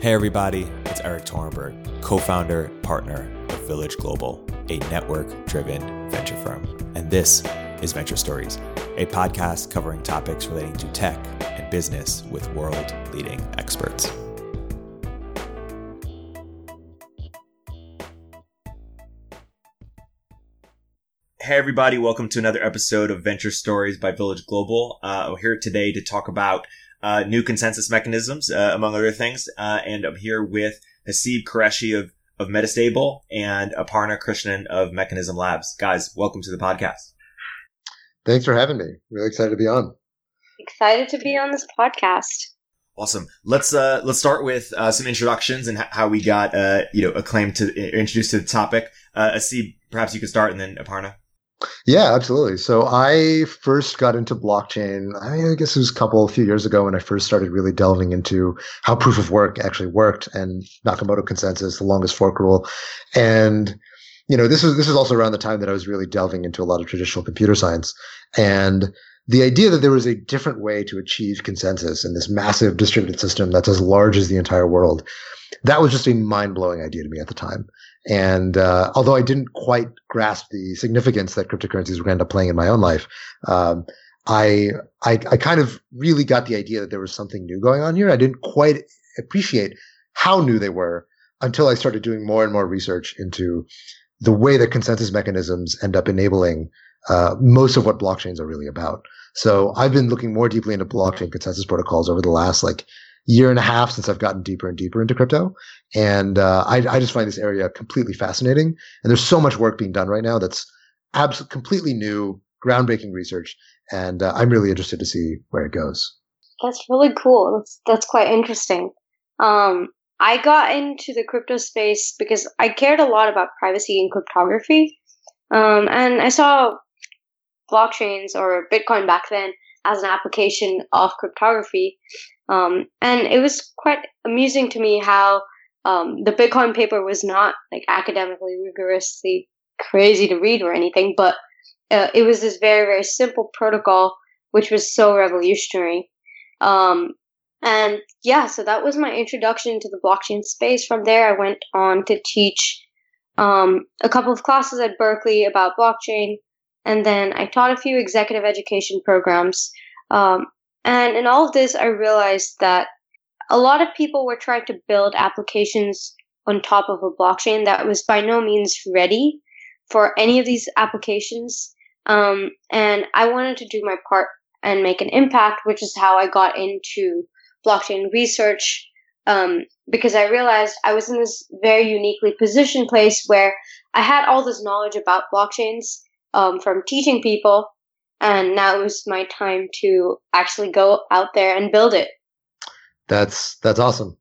Hey, everybody, it's Erik Torenberg, co founder, partner of Village Global, a network driven venture firm. And this is Venture Stories, a podcast covering topics relating to tech and business with world leading experts. Hey, everybody, welcome to another episode of Venture Stories by Village Global. Uh, we're here today to talk about uh, new consensus mechanisms, uh, among other things. Uh, and I'm here with Haseeb Qureshi of, of Metastable and Aparna Krishnan of Mechanism Labs. Guys, welcome to the podcast. Thanks for having me. Really excited to be on. Excited to be on this podcast. Awesome. Let's uh, let's start with uh, some introductions and how we got uh, you know acclaimed to introduced to the topic. Uh, Haseeb, perhaps you could start, and then Aparna. Yeah, absolutely. So I first got into blockchain, I, guess it was a couple, a few years ago when I first started really delving into how proof of work actually worked and Nakamoto consensus, the longest fork rule. And, you know, this is, this is also around the time that I was really delving into a lot of traditional computer science. And the idea that there was a different way to achieve consensus in this massive distributed system that's as large as the entire world, that was just a mind blowing idea to me at the time. And uh, although I didn't quite grasp the significance that cryptocurrencies would end up playing in my own life, um, I, I, I kind of really got the idea that there was something new going on here. I didn't quite appreciate how new they were until I started doing more and more research into the way that consensus mechanisms end up enabling uh, most of what blockchains are really about. So I've been looking more deeply into blockchain consensus protocols over the last like year and a half since I've gotten deeper and deeper into crypto. And uh, I, I, just find this area completely fascinating. And there's so much work being done right now that's absolutely completely new, groundbreaking research. And uh, I'm really interested to see where it goes. That's really cool. That's that's quite interesting. Um, I got into the crypto space because I cared a lot about privacy and cryptography. Um, and I saw blockchains or Bitcoin back then as an application of cryptography. Um, and it was quite amusing to me how um, the Bitcoin paper was not like academically rigorously crazy to read or anything, but uh, it was this very very simple protocol which was so revolutionary. Um, and yeah, so that was my introduction to the blockchain space. From there, I went on to teach um, a couple of classes at Berkeley about blockchain, and then I taught a few executive education programs. Um, and in all of this, I realized that a lot of people were trying to build applications on top of a blockchain that was by no means ready for any of these applications. Um, and I wanted to do my part and make an impact, which is how I got into blockchain research. Um, because I realized I was in this very uniquely positioned place where I had all this knowledge about blockchains um, from teaching people, and now was my time to actually go out there and build it. That's that's awesome.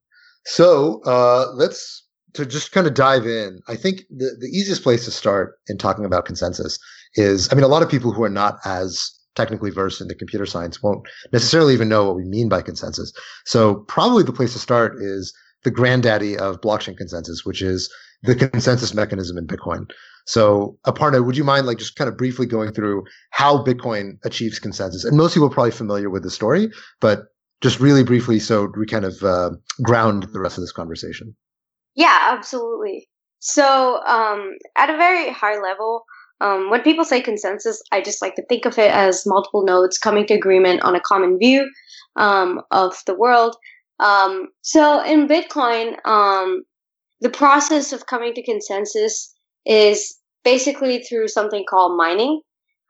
So uh, let's to just kind of dive in. I think the the easiest place to start in talking about consensus is, I mean, a lot of people who are not as technically versed in the computer science won't necessarily even know what we mean by consensus. So probably the place to start is the granddaddy of blockchain consensus, which is the consensus mechanism in Bitcoin. So, Aparna, would you mind like just kind of briefly going through how Bitcoin achieves consensus? And most people are probably familiar with the story, but just really briefly, so we kind of uh, ground the rest of this conversation. Yeah, absolutely. So, um, at a very high level, um, when people say consensus, I just like to think of it as multiple nodes coming to agreement on a common view um, of the world. Um, so, in Bitcoin, um, the process of coming to consensus is basically through something called mining.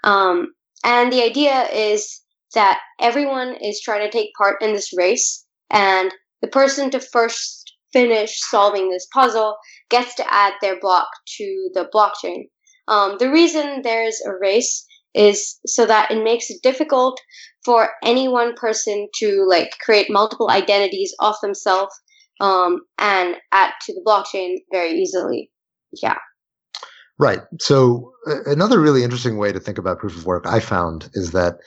Um, and the idea is that everyone is trying to take part in this race, and the person to first finish solving this puzzle gets to add their block to the blockchain. Um, the reason there's a race is so that it makes it difficult for any one person to like create multiple identities of themselves um, and add to the blockchain very easily. Yeah. Right. So uh, another really interesting way to think about proof of work I found is that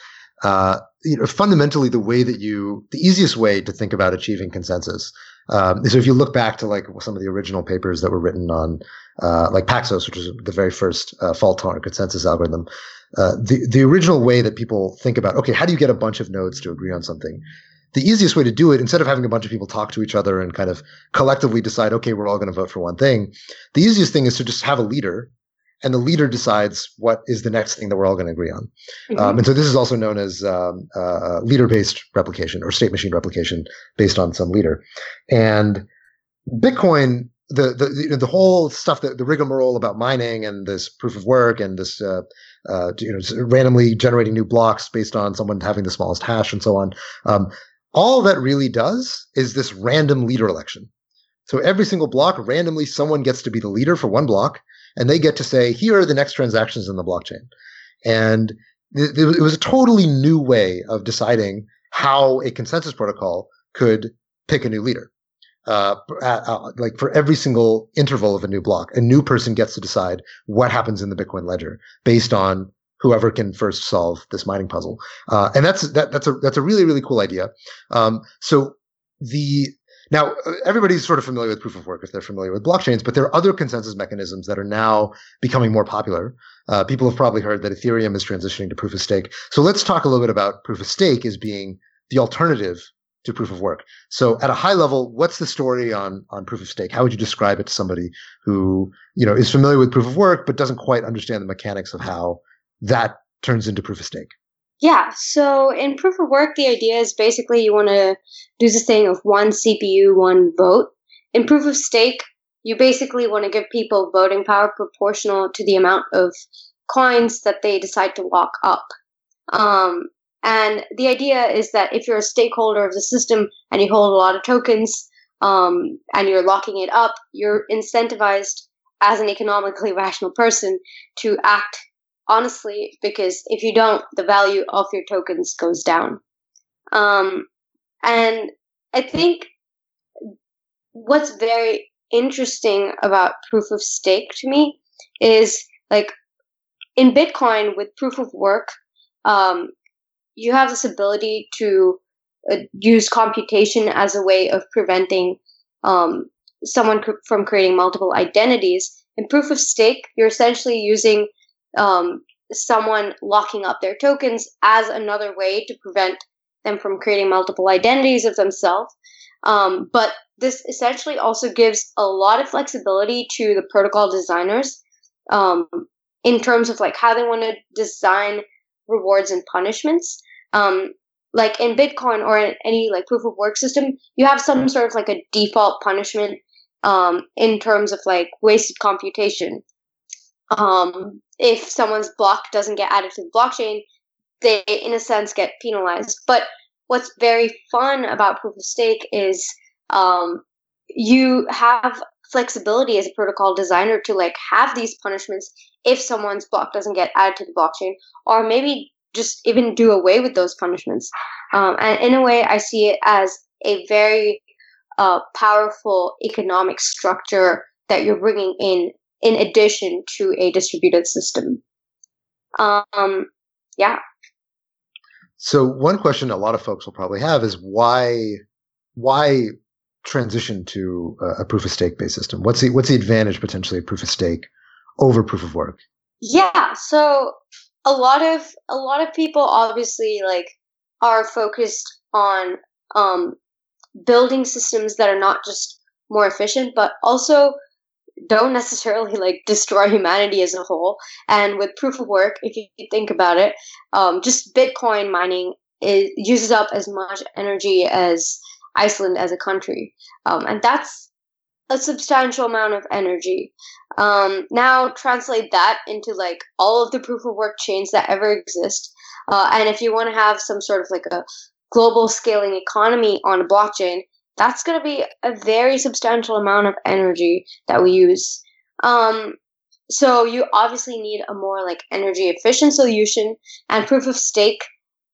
uh, you know fundamentally the way that you the easiest way to think about achieving consensus um, is if you look back to like some of the original papers that were written on uh, like Paxos, which was the very first uh, fault tolerant consensus algorithm. Uh, the the original way that people think about okay, how do you get a bunch of nodes to agree on something? The easiest way to do it, instead of having a bunch of people talk to each other and kind of collectively decide, okay, we're all going to vote for one thing, the easiest thing is to just have a leader and the leader decides what is the next thing that we're all going to agree on. Mm-hmm. Um, and so this is also known as um, uh, leader-based replication or state machine replication based on some leader. And Bitcoin, the the the whole stuff that the rigmarole about mining and this proof of work and this uh, uh, you know randomly generating new blocks based on someone having the smallest hash and so on. Um, all that really does is this random leader election. So every single block, randomly, someone gets to be the leader for one block, and they get to say, here are the next transactions in the blockchain. And it, it was a totally new way of deciding how a consensus protocol could pick a new leader. Uh, uh, like for every single interval of a new block, a new person gets to decide what happens in the Bitcoin ledger based on whoever can first solve this mining puzzle. Uh, and that's that, that's a that's a really really cool idea. Um, so the now, uh, everybody's sort of familiar with proof of work if they're familiar with blockchains, but there are other consensus mechanisms that are now becoming more popular. Uh, people have probably heard that Ethereum is transitioning to proof of stake. So let's talk a little bit about proof of stake as being the alternative to proof of work. So at a high level, what's the story on, on proof of stake? How would you describe it to somebody who, you know, is familiar with proof of work, but doesn't quite understand the mechanics of how that turns into proof of stake? Yeah, so in proof of work, the idea is basically you want to do this thing of one CPU, one vote. In proof of stake, you basically want to give people voting power proportional to the amount of coins that they decide to lock up. Um, and the idea is that if you're a stakeholder of the system and you hold a lot of tokens um, and you're locking it up, you're incentivized as an economically rational person to act honestly, because if you don't, the value of your tokens goes down. Um, and I think what's very interesting about proof of stake to me is like in Bitcoin with proof of work, um, you have this ability to uh, use computation as a way of preventing um, someone cr- from creating multiple identities. In proof of stake, you're essentially using um, someone locking up their tokens as another way to prevent them from creating multiple identities of themselves. Um, but this essentially also gives a lot of flexibility to the protocol designers um, in terms of like how they want to design rewards and punishments. Um, like in Bitcoin or in any like proof of work system, you have some sort of like a default punishment um, in terms of like wasted computation um, if someone's block doesn't get added to the blockchain, they, in a sense, get penalized. But what's very fun about proof of stake is um, you have flexibility as a protocol designer to like have these punishments if someone's block doesn't get added to the blockchain, or maybe just even do away with those punishments. Um, and in a way, I see it as a very uh, powerful economic structure that you're bringing in in addition to a distributed system. Um, yeah. So one question a lot of folks will probably have is why why transition to a proof of stake based system? What's the what's the advantage potentially of proof of stake over proof of work? Yeah, so a lot of a lot of people obviously like are focused on um, building systems that are not just more efficient, but also don't necessarily like destroy humanity as a whole. And with proof of work, if you think about it, um, just Bitcoin mining uses up as much energy as Iceland as a country, um, and that's a substantial amount of energy. Um, now translate that into like all of the proof of work chains that ever exist, uh, and if you want to have some sort of like a global scaling economy on a blockchain, that's going to be a very substantial amount of energy that we use. Um, so you obviously need a more like energy efficient solution, and proof of stake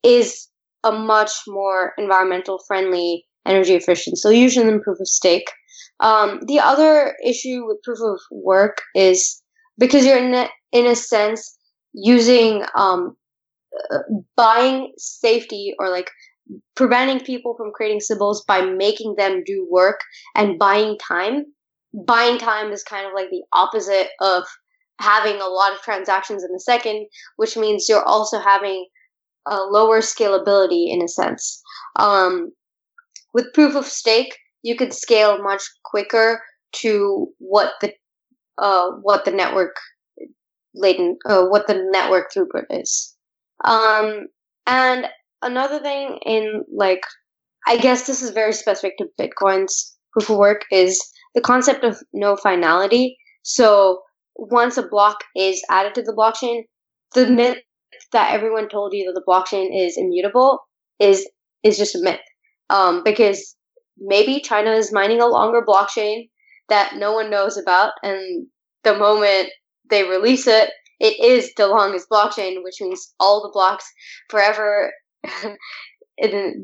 is a much more environmental friendly energy efficient solution than proof of stake. Um, the other issue with proof of work is because you're in a, in a sense using um, uh, buying safety or like preventing people from creating Sybils by making them do work and buying time. Buying time is kind of like the opposite of having a lot of transactions in a second, which means you're also having a lower scalability in a sense. Um, with proof of stake, you could scale much quicker to what the uh, what the network latent uh, what the network throughput is. Um, and another thing in like, I guess this is very specific to Bitcoin's proof of work is the concept of no finality. So once a block is added to the blockchain, the myth that everyone told you that the blockchain is immutable is is just a myth. Um, because maybe China is mining a longer blockchain that no one knows about, and the moment they release it, it is the longest blockchain, which means all the blocks forever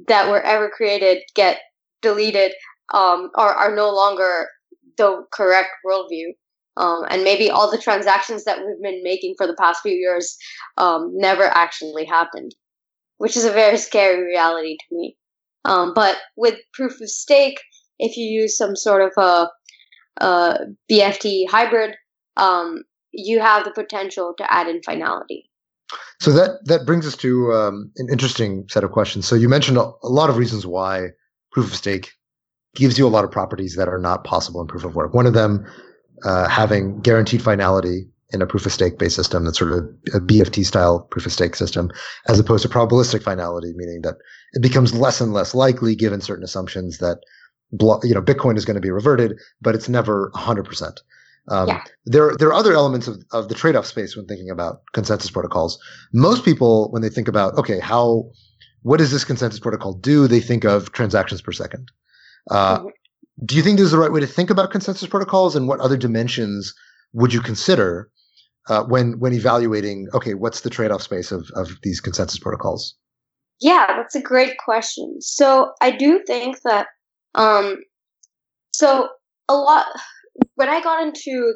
that were ever created get deleted um, or are no longer the correct worldview. Um, and maybe all the transactions that we've been making for the past few years um, never actually happened, which is a very scary reality to me. Um, but with proof of stake, if you use some sort of a, a BFT hybrid, um, you have the potential to add in finality. So that that brings us to um, an interesting set of questions. So you mentioned a, a, lot of reasons why proof of stake gives you a lot of properties that are not possible in proof of work. One of them uh, having guaranteed finality in a proof of stake based system that's sort of a BFT style proof of stake system, as opposed to probabilistic finality, meaning that it becomes less and less likely given certain assumptions that you know Bitcoin is going to be reverted, but it's never 100%. Um, yeah. There, there are other elements of, of the trade-off space when thinking about consensus protocols. Most people, when they think about, okay, how, what does this consensus protocol do? They think of transactions per second. Uh, mm-hmm. Do you think this is the right way to think about consensus protocols, and what other dimensions would you consider uh, when when evaluating? Okay, what's the trade-off space of of these consensus protocols? Yeah, that's a great question. So I do think that, um, so a lot when I got into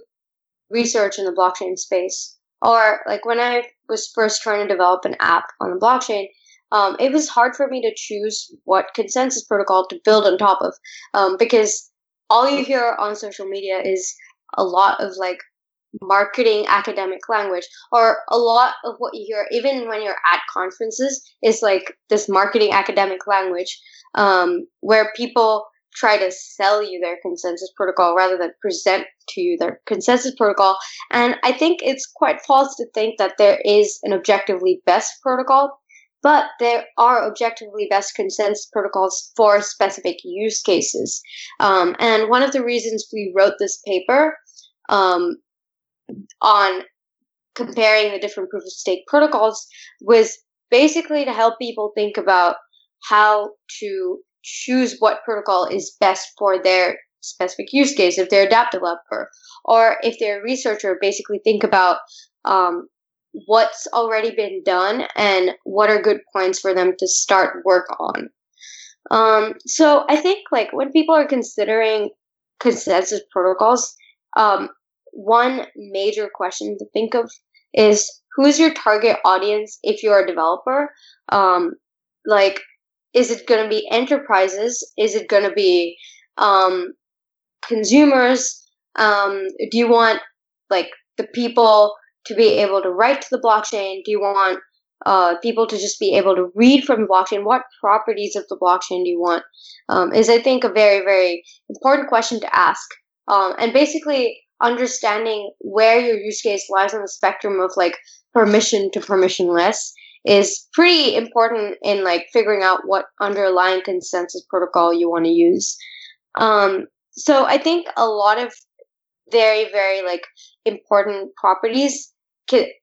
research in the blockchain space, or like when I was first trying to develop an app on the blockchain, um, it was hard for me to choose what consensus protocol to build on top of um, because all you hear on social media is a lot of like marketing academic language or a lot of what you hear even when you're at conferences is like this marketing academic language um, where people try to sell you their consensus protocol rather than present to you their consensus protocol. And I think it's quite false to think that there is an objectively best protocol, but there are objectively best consensus protocols for specific use cases. Um, and one of the reasons we wrote this paper um, on comparing the different proof of stake protocols was basically to help people think about how to choose what protocol is best for their specific use case if they're a developer or if they're a researcher basically think about um, what's already been done and what are good points for them to start work on. Um, so i think like when people are considering consensus protocols um, one major question to think of is who is your target audience if you're a developer? Um, like is it going to be enterprises? Is it going to be um, consumers? Um, do you want like the people to be able to write to the blockchain? Do you want uh, people to just be able to read from the blockchain? What properties of the blockchain do you want? Um, is I think a very very important question to ask. Um, and basically understanding where your use case lies on the spectrum of like permission to permissionless is pretty important in like figuring out what underlying consensus protocol you want to use. Um, so I think a lot of very, very like important properties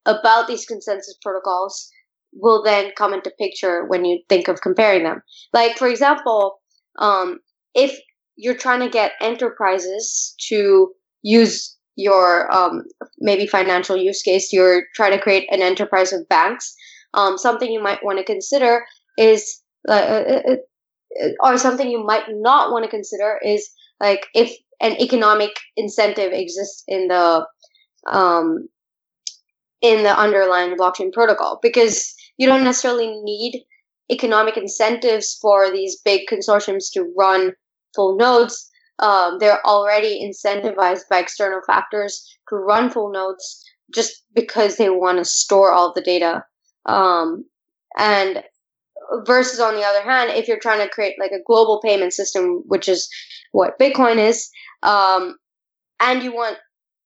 about these consensus protocols will then come into picture when you think of comparing them. Like, for example, um, if you're trying to get enterprises to use your um, maybe financial use case, you're trying to create an enterprise of banks um, something you might want to consider is uh, uh, uh, uh, or something you might not want to consider is like if an economic incentive exists in the um, in the underlying blockchain protocol because you don't necessarily need economic incentives for these big consortiums to run full nodes. Um, they're already incentivized by external factors to run full nodes just because they want to store all the data um, and versus on the other hand, if you're trying to create like a global payment system, which is what Bitcoin is, um, and you want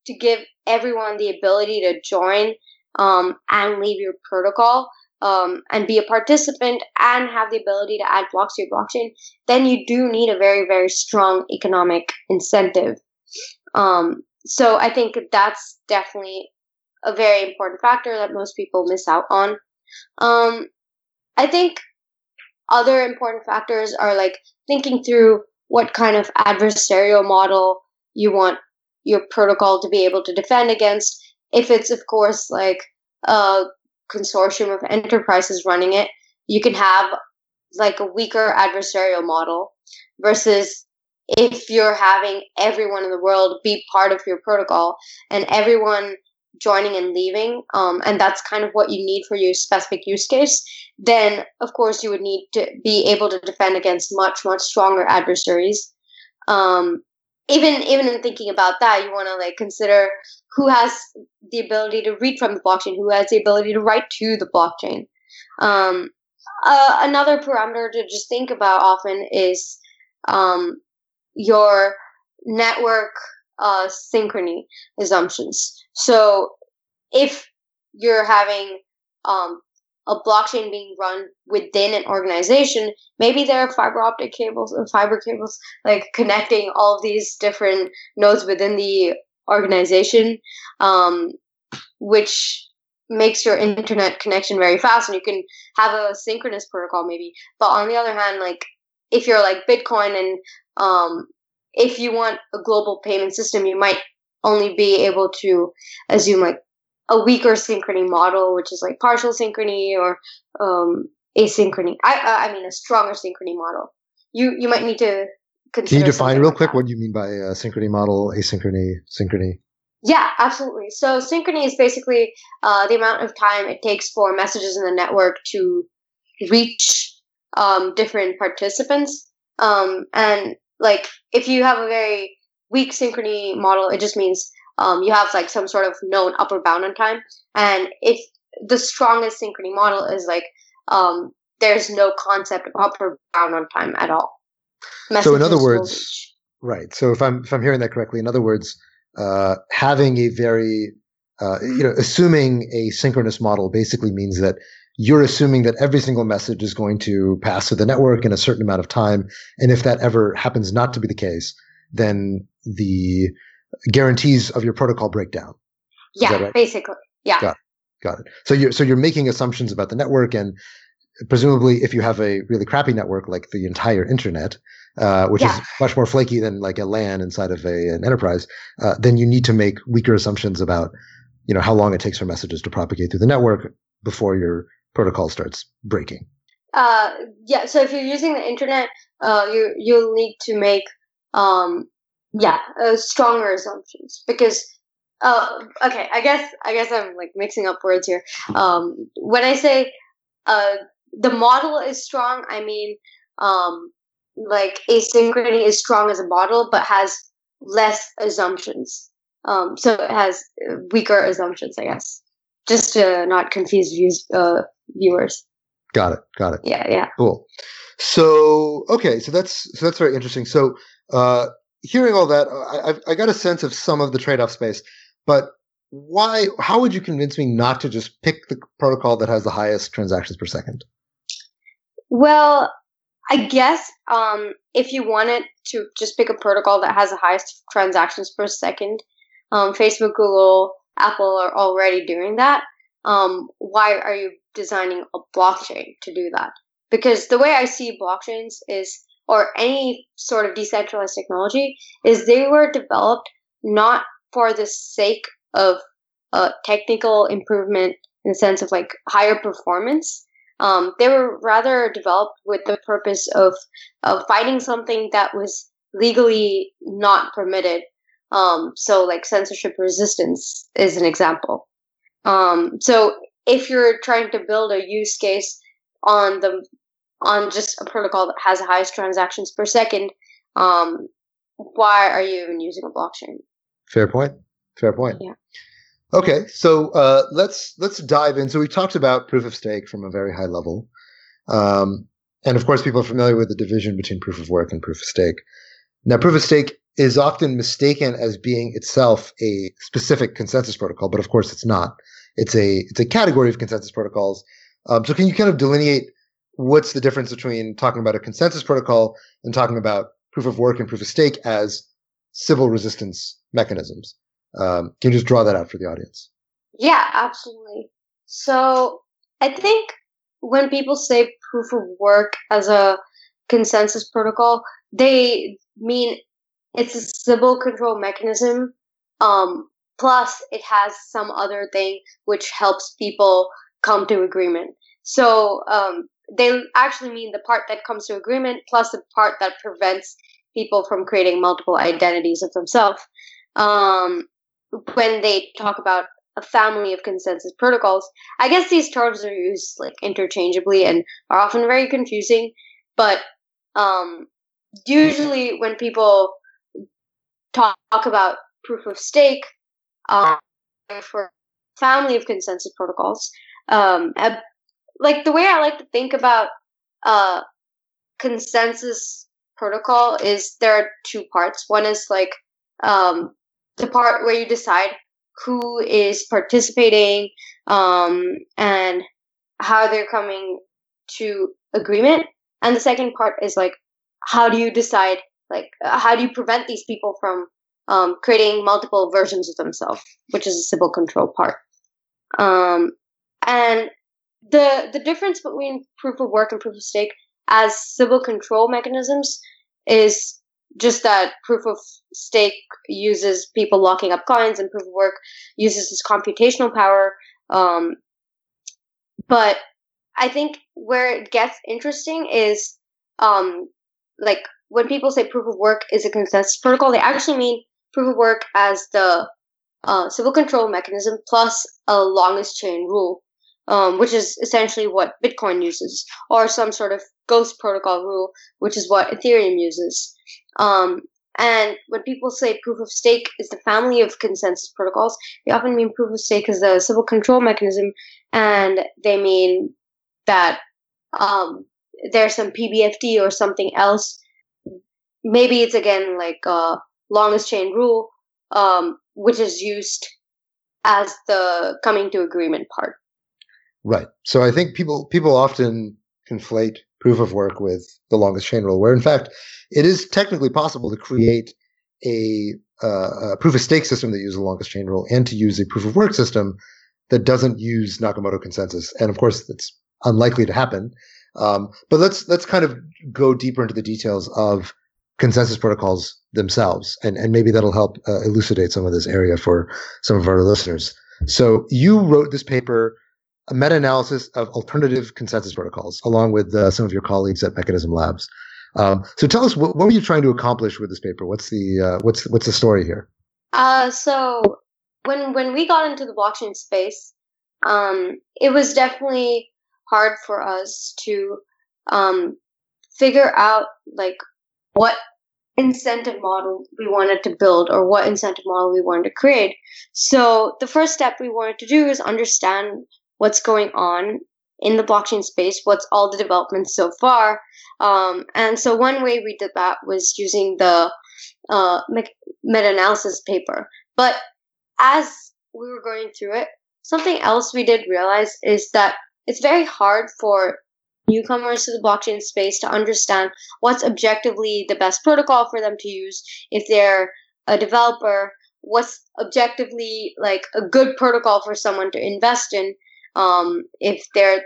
to give everyone the ability to join um, and leave your protocol um, and be a participant and have the ability to add blocks to your blockchain, then you do need a very, very strong economic incentive. Um, so I think that's definitely a very important factor that most people miss out on. Um, I think other important factors are like thinking through what kind of adversarial model you want your protocol to be able to defend against. If it's, of course, like a consortium of enterprises running it, you can have like a weaker adversarial model versus if you're having everyone in the world be part of your protocol and everyone joining and leaving, um, and that's kind of what you need for your specific use case, then of course you would need to be able to defend against much, much stronger adversaries. Um, even even in thinking about that, you want to like consider who has the ability to read from the blockchain, who has the ability to write to the blockchain. Um, uh, another parameter to just think about often is um, your network uh, synchrony assumptions. So if you're having um, a blockchain being run within an organization, maybe there are fiber optic cables and fiber cables like connecting all these different nodes within the organization, um, which makes your internet connection very fast and you can have a synchronous protocol maybe. But on the other hand, like if you're like Bitcoin and um, if you want a global payment system, you might only be able to assume like a weaker synchrony model, which is like partial synchrony or um, asynchrony. I uh, I mean a stronger synchrony model. You you might need to consider. Can you define real like quick that. what you mean by a synchrony model, asynchrony, synchrony? Yeah, absolutely. So synchrony is basically uh, the amount of time it takes for messages in the network to reach um, different participants. Um, and like if you have a very weak synchrony model, it just means um, you have like some sort of known upper bound on time. And if the strongest synchrony model is like um, there's no concept of upper bound on time at all. Messages so in other words, right. So if I'm if I'm hearing that correctly, in other words, uh, having a very uh, you know assuming a synchronous model basically means that you're assuming that every single message is going to pass through the network in a certain amount of time, and if that ever happens not to be the case, then the guarantees of your protocol break down. Yeah, right? basically. Yeah. Got it. Got it. So you're so you're making assumptions about the network, and presumably, if you have a really crappy network like the entire internet, uh, which yeah. is much more flaky than like a LAN inside of a, an enterprise, uh, then you need to make weaker assumptions about you know how long it takes for messages to propagate through the network before your protocol starts breaking. Uh, yeah. So if you're using the internet, uh, you you'll need to make um, yeah, uh, stronger assumptions because uh, okay, I guess I guess I'm like mixing up words here. Um, when I say uh, the model is strong, I mean um, like asynchrony is strong as a model, but has less assumptions. Um, so it has weaker assumptions, I guess, just to not confuse views, uh, viewers. Got it. Got it. Yeah. Yeah. Cool. So okay, so that's so that's very interesting. So uh, hearing all that, I, I got a sense of some of the trade-off space, but why? How would you convince me not to just pick the protocol that has the highest transactions per second? Well, I guess um, if you wanted to just pick a protocol that has the highest transactions per second, um, Facebook, Google, Apple are already doing that. Um, why are you designing a blockchain to do that? Because the way I see blockchains is or any sort of decentralized technology is they were developed not for the sake of uh, technical improvement in the sense of like higher performance. Um, they were rather developed with the purpose of, of fighting something that was legally not permitted. Um, so, like censorship resistance is an example. Um, so, if you're trying to build a use case on the on just a protocol that has the highest transactions per second, um, why are you even using a blockchain? Fair point. Fair point. Yeah. Okay, so uh, let's let's dive in. So we talked about proof of stake from a very high level. Um, and of course, people are familiar with the division between proof of work and proof of stake. Now, proof of stake is often mistaken as being itself a specific consensus protocol, but of course, it's not. It's a it's a category of consensus protocols. Um, so, can you kind of delineate what's the difference between talking about a consensus protocol and talking about proof of work and proof of stake as Sybil resistance mechanisms? Um, can you just draw that out for the audience? Yeah, absolutely. So, I think when people say proof of work as a consensus protocol, they mean it's a Sybil control mechanism. Um, plus, it has some other thing which helps people come to agreement. So um, they actually mean the part that comes to agreement plus the part that prevents people from creating multiple identities of themselves. Um, when they talk about a family of consensus protocols. I guess these terms are used like interchangeably and are often very confusing, but um, usually when people talk, about proof of stake um, for family of consensus protocols, um, like the way I like to think about uh, consensus protocol is there are two parts. One is like um, the part where you decide who is participating um, and how they're coming to agreement. And the second part is like, how do you decide, like, how do you prevent these people from um, creating multiple versions of themselves, which is a Sybil control part. Um, and the the difference between proof of work and proof of stake as Sybil control mechanisms is just that proof of stake uses people locking up coins and proof of work uses this computational power. Um, but I think where it gets interesting is um, like when people say proof of work is a consensus protocol, they actually mean proof of work as the uh, Sybil control mechanism plus a longest chain rule, um, which is essentially what Bitcoin uses, or some sort of ghost protocol rule, which is what Ethereum uses. Um, and when people say proof of stake is the family of consensus protocols, they often mean proof of stake is the Sybil control mechanism, and they mean that um, there's some PBFT or something else. Maybe it's again like a longest chain rule, um, which is used as the coming to agreement part. Right. So I think people people often conflate proof of work with the longest chain rule, where in fact it is technically possible to create a, uh, a proof of stake system that uses the longest chain rule and to use a proof of work system that doesn't use Nakamoto consensus. And of course, that's unlikely to happen. Um, but let's let's kind of go deeper into the details of consensus protocols themselves, and and maybe that'll help uh, elucidate some of this area for some of our listeners. So you wrote this paper a meta-analysis of alternative consensus protocols, along with uh, some of your colleagues at Mechanism Labs. Um, so tell us what, what, were you trying to accomplish with this paper? What's the uh, what's what's the story here? Uh, so when when we got into the blockchain space, um, it was definitely hard for us to um, figure out like what incentive model we wanted to build or what incentive model we wanted to create. So the first step we wanted to do is understand what's going on in the blockchain space, what's all the developments so far. Um, and so one way we did that was using the uh, meta-analysis paper. But as we were going through it, something else we did realize is that it's very hard for newcomers to the blockchain space to understand what's objectively the best protocol for them to use if they're a developer what's objectively like a good protocol for someone to invest in um, if they're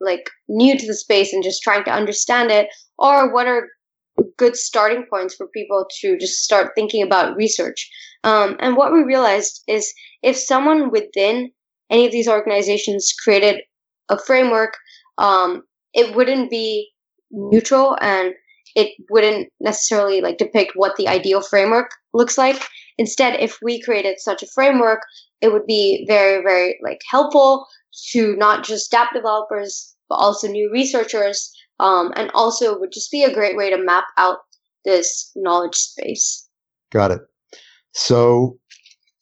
like new to the space and just trying to understand it, or what are good starting points for people to just start thinking about research. Um, and what we realized is if someone within any of these organizations created a framework, um, it wouldn't be neutral and it wouldn't necessarily like depict what the ideal framework looks like. Instead, if we created such a framework, it would be very, very like helpful to not just app developers, but also new researchers. Um, and also would just be a great way to map out this knowledge space. Got it. So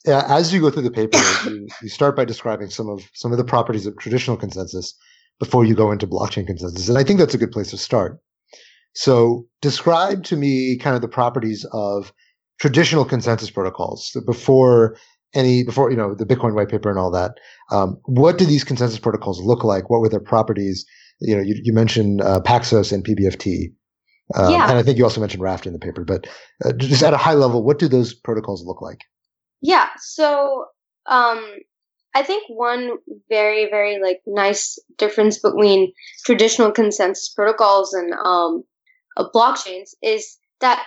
as you go through the paper, you, you, start by describing some of some of the properties of traditional consensus, before you go into blockchain consensus. And I think that's a good place to start. So describe to me kind of the properties of traditional consensus protocols before any before you know the Bitcoin white paper and all that. Um, what do these consensus protocols look like? What were their properties? You know, you, you mentioned uh, Paxos and PBFT, um, yeah. and I think you also mentioned Raft in the paper. But uh, just at a high level, what do those protocols look like? Yeah, so um, I think one very very like nice difference between traditional consensus protocols and um, uh, blockchains is that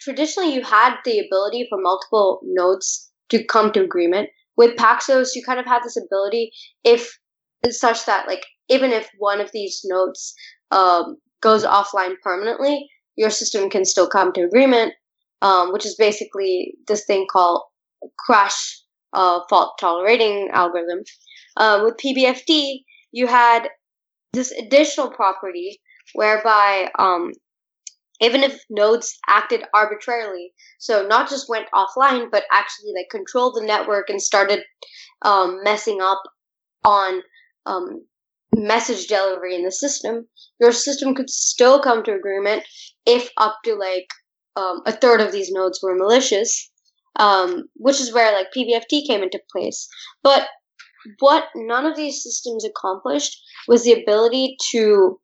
traditionally you had the ability for multiple nodes to come to agreement. With Paxos, you kind of had this ability if such that like even if one of these nodes um, goes offline permanently, your system can still come to agreement, um, which is basically this thing called crash uh, fault tolerating algorithm. Uh, with PBFT, you had this additional property whereby um, even if nodes acted arbitrarily so not just went offline but actually like controlled the network and started um, messing up on um, message delivery in the system your system could still come to agreement if up to like um, a third of these nodes were malicious um, which is where like pbft came into place but what none of these systems accomplished was the ability to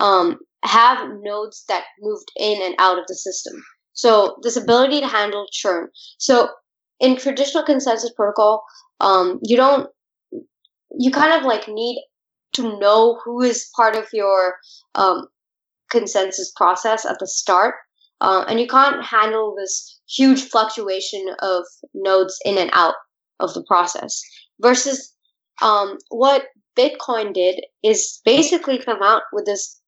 um, have nodes that moved in and out of the system. So this ability to handle churn. So in traditional consensus protocol, um, you don't, you kind of like need to know who is part of your um, consensus process at the start. Uh, and you can't handle this huge fluctuation of nodes in and out of the process. Versus um, what Bitcoin did is basically come out with this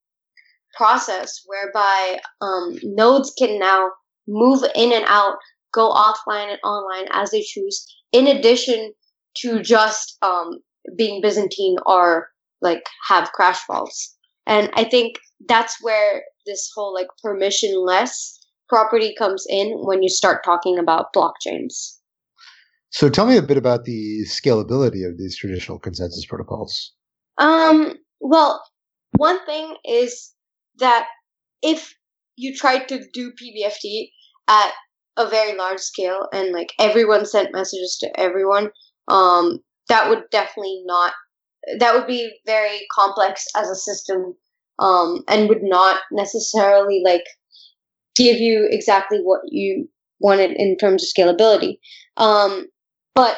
process whereby um, nodes can now move in and out, go offline and online as they choose, in addition to just um, being Byzantine or like have crash faults. And I think that's where this whole like permissionless property comes in when you start talking about blockchains. So tell me a bit about the scalability of these traditional consensus protocols. Um, well, one thing is that if you tried to do PBFT at a very large scale and like everyone sent messages to everyone, um, that would definitely not. That would be very complex as a system, um, and would not necessarily like give you exactly what you wanted in terms of scalability. Um, but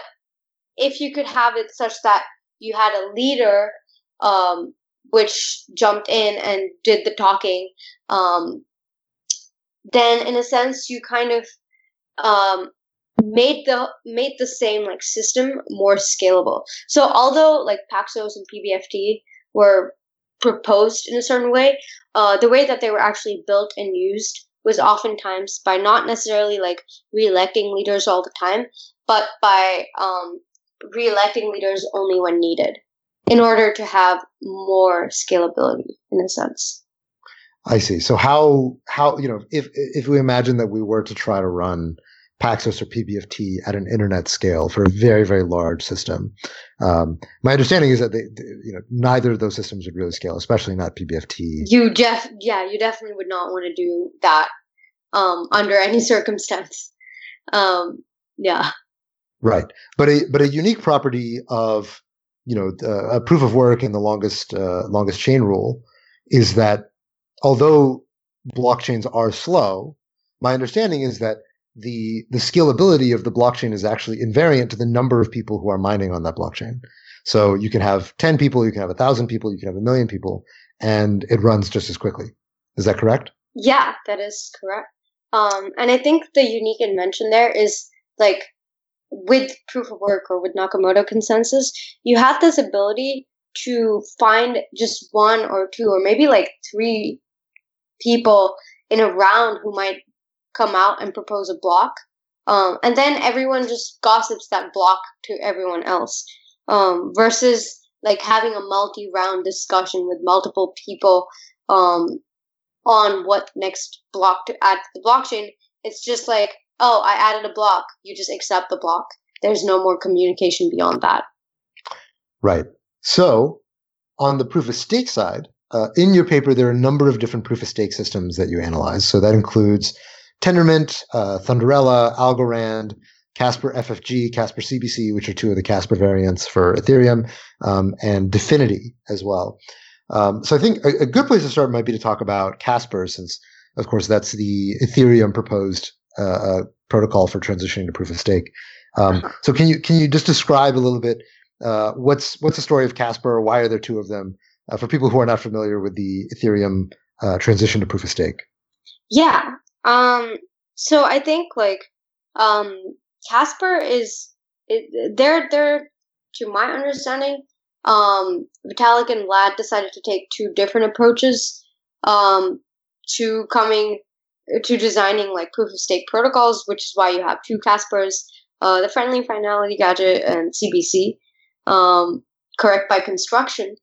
if you could have it such that you had a leader um, which jumped in and did the talking, um, then in a sense you kind of um, made the made the same like system more scalable. So although like Paxos and PBFT were proposed in a certain way, uh, the way that they were actually built and used was oftentimes by not necessarily like re-electing leaders all the time, but by um, re-electing leaders only when needed in order to have more scalability in a sense. I see. So how how you know if if we imagine that we were to try to run Paxos or PBFT at an internet scale for a very very large system, um, my understanding is that they, they, you know neither of those systems would really scale, especially not PBFT. You def yeah you definitely would not want to do that um, under any circumstance. Um, yeah. Right, but a but a unique property of you know, a proof of work and the longest uh, longest chain rule is that although blockchains are slow, my understanding is that the the scalability of the blockchain is actually invariant to the number of people who are mining on that blockchain. So you can have 10 people, you can have a thousand people, you can have a million people, and it runs just as quickly. Is that correct? Yeah, that is correct. Um, and I think the unique invention there is like with proof of work or with Nakamoto consensus, you have this ability to find just one or two or maybe like three people in a round who might come out and propose a block. Um, and then everyone just gossips that block to everyone else. Um, versus like having a multi round discussion with multiple people um, on what next block to add to the blockchain. It's just like, oh, I added a block. You just accept the block. There's no more communication beyond that. Right. So on the proof of stake side, uh, in your paper, there are a number of different proof of stake systems that you analyze. So that includes Tendermint, uh, Thunderella, Algorand, Casper FFG, Casper CBC, which are two of the Casper variants for Ethereum, um, and Dfinity as well. Um, so I think a, a, good place to start might be to talk about Casper, since of course that's the Ethereum proposed uh, uh, protocol for transitioning to proof of stake. Um, so can you can you just describe a little bit uh, what's what's the story of Casper? Why are there two of them? Uh, for people who are not familiar with the Ethereum uh, transition to proof of stake. Yeah. Um, so I think like um, Casper is it, they're they're to my understanding, um, Vitalik and Vlad decided to take two different approaches um, to coming to designing like proof of stake protocols, which is why you have two Caspers, uh, the friendly finality gadget and CBC, um, correct by construction.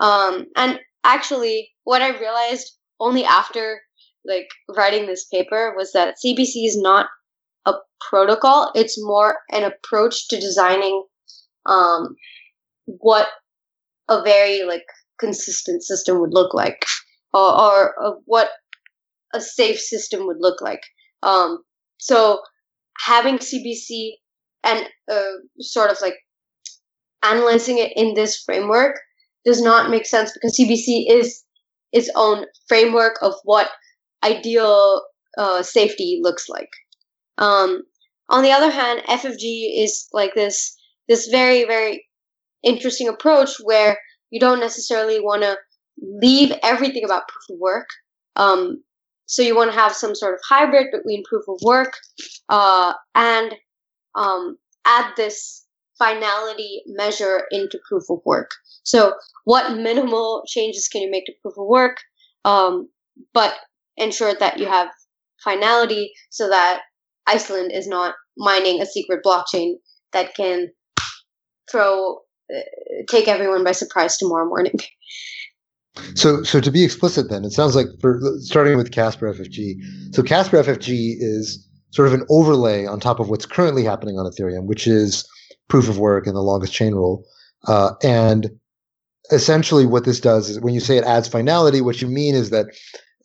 Um, and actually, what I realized only after like writing this paper was that CBC is not a protocol; it's more an approach to designing um, what a very like consistent system would look like, or, or, what a safe system would look like. Um, so having CBC and uh, sort of like analyzing it in this framework does not make sense because CBC is its own framework of what ideal uh, safety looks like. Um, on the other hand, FFG is like this this very very interesting approach where you don't necessarily want to leave everything about proof of work. Um, so you want to have some sort of hybrid between proof of work uh, and um, add this finality measure into proof of work. So what minimal changes can you make to proof of work, um, but ensure that you have finality so that Iceland is not mining a secret blockchain that can throw uh, take everyone by surprise tomorrow morning. So, so to be explicit, then it sounds like for starting with Casper FFG. So Casper FFG is sort of an overlay on top of what's currently happening on Ethereum, which is proof of work and the longest chain rule. Uh, and essentially, what this does is when you say it adds finality, what you mean is that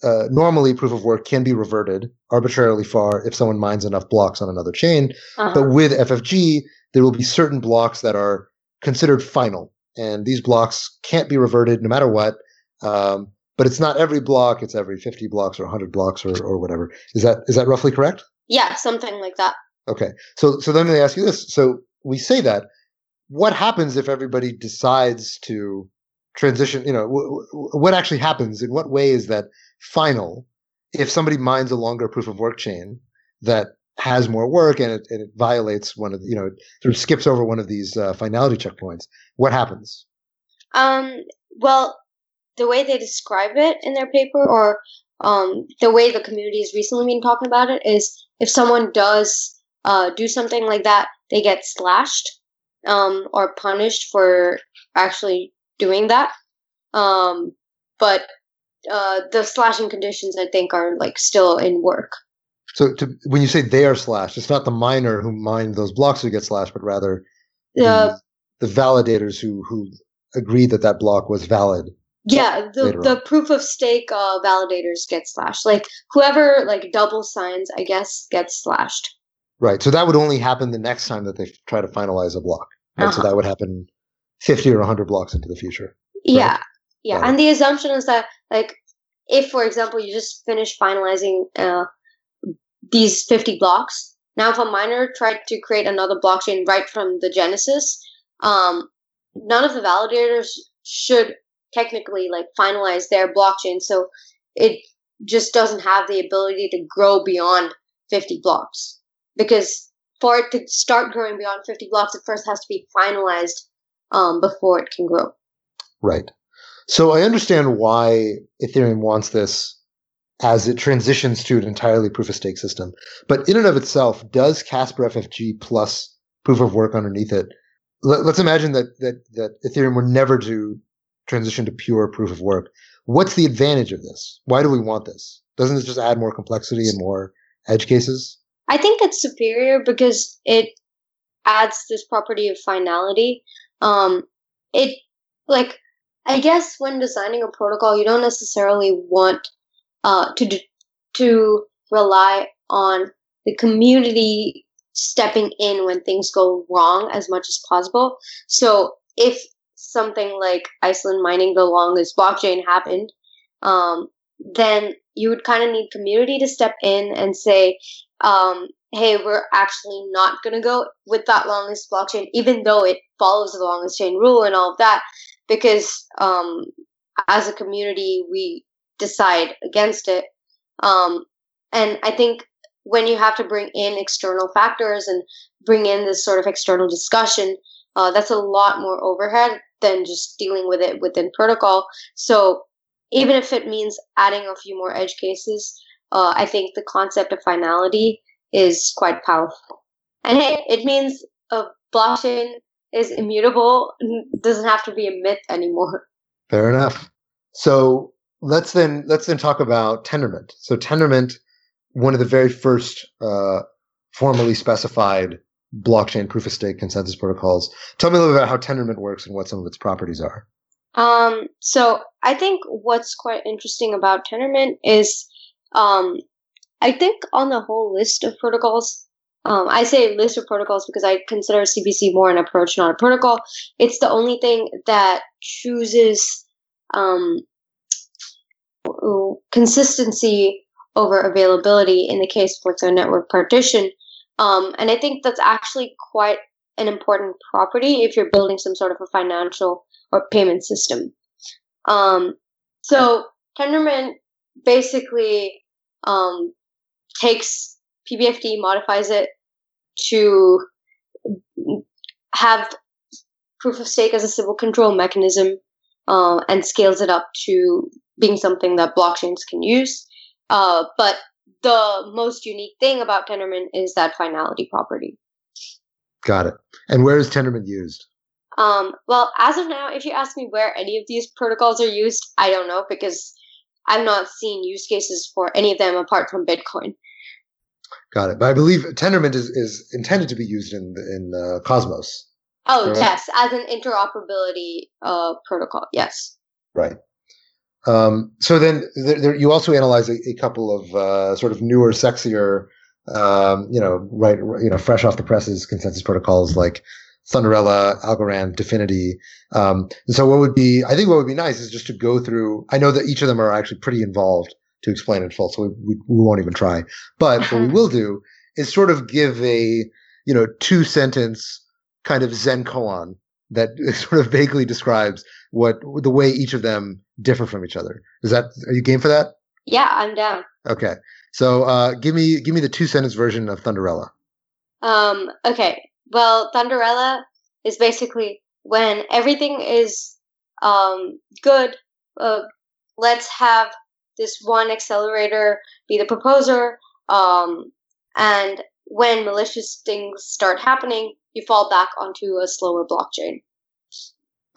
uh, normally proof of work can be reverted arbitrarily far if someone mines enough blocks on another chain. Uh-huh. But with FFG, there will be certain blocks that are considered final, and these blocks can't be reverted no matter what. Um, but it's not every block; it's every 50 blocks or 100 blocks or, or whatever. Is that is that roughly correct? Yeah, something like that. Okay, so so let me ask you this: so we say that. What happens if everybody decides to transition? You know, w- w- what actually happens? In what way is that final? If somebody mines a longer proof of work chain that has more work and it, and it violates one of the, you know sort of skips over one of these uh, finality checkpoints, what happens? Um. Well, the way they describe it in their paper, or um, the way the community has recently been talking about it, is if someone does uh, do something like that, they get slashed um, or punished for actually doing that. Um, but uh, the slashing conditions, I think, are like still in work. So to, when you say they are slashed, it's not the miner who mined those blocks who get slashed, but rather the, the, the validators who who agreed that that block was valid. Yeah, the the proof of stake uh, validators get slashed. Like whoever like double signs, I guess, gets slashed. Right. So that would only happen the next time that they try to finalize a block. Right? Uh-huh. So that would happen 50 or 100 blocks into the future. Yeah. Right? Yeah. And the assumption is that, like, if, for example, you just finish finalizing uh, these 50 blocks, now if a miner tried to create another blockchain right from the genesis, um, none of the validators should technically like finalize their blockchain. So it just doesn't have the ability to grow beyond 50 blocks because for it to start growing beyond 50 blocks, it first has to be finalized um, before it can grow. Right. So I understand why Ethereum wants this as it transitions to an entirely proof of stake system. But in and of itself, does Casper FFG plus proof of work underneath it? Let, us imagine that, that, that Ethereum were never to transition to pure proof of work. What's the advantage of this? Why do we want this? Doesn't this just add more complexity and more edge cases? I think it's superior because it adds this property of finality. Um, it like I guess when designing a protocol, you don't necessarily want uh, to to rely on the community stepping in when things go wrong as much as possible. So if something like Iceland mining the longest blockchain happened, um, then you would kind of need community to step in and say, um, hey, we're actually not going to go with that longest blockchain, even though it follows the longest chain rule and all of that, because um, as a community, we decide against it. Um, and I think when you have to bring in external factors and bring in this sort of external discussion, uh, that's a lot more overhead than just dealing with it within protocol. So even if it means adding a few more edge cases, uh, I think the concept of finality is quite powerful. And hey, it means a blockchain is immutable, doesn't have to be a myth anymore. Fair enough. So let's then let's then talk about Tendermint. So Tendermint, one of the very first uh, formally specified blockchain proof of stake consensus protocols. Tell me a little bit about how Tendermint works and what some of its properties are. Um, so I think what's quite interesting about Tendermint is, um, I think on the whole list of protocols, um, I say list of protocols because I consider CBC more an approach, not a protocol. It's the only thing that chooses um, consistency over availability in the case of a network partition. Um, and I think that's actually quite an important property if you're building some sort of a financial or payment system. Um, so Tendermint basically um, takes PBFT, modifies it to have proof of stake as a Sybil control mechanism, uh, and scales it up to being something that blockchains can use. Uh, but the most unique thing about Tendermint is that finality property. Got it. And where is Tendermint used? Um, well, as of now, if you ask me where any of these protocols are used, I don't know because I've not seen use cases for any of them apart from Bitcoin. Got it. But I believe Tendermint is, is intended to be used in in uh, Cosmos. Oh right? yes, as an interoperability uh, protocol. Yes. Right. Um, so then there, there, you also analyze a, a couple of uh, sort of newer, sexier, um, you know, right, you know, fresh off the presses consensus protocols like Thunderella, Algorand, Dfinity. Um, and so what would be, I think what would be nice is just to go through, I know that each of them are actually pretty involved to explain in full, so we, we, we won't even try. But what we will do is sort of give a, you know, two sentence kind of Zen koan that sort of vaguely describes what the way each of them differ from each other. Is that, are you game for that? Yeah, I'm down. Okay. So, uh, give me, give me the two sentence version of Thunderella. Um, okay. Well, Thunderella is basically when everything is um, good. Uh, let's have this one accelerator be the proposer, um, and when malicious things start happening, you fall back onto a slower blockchain.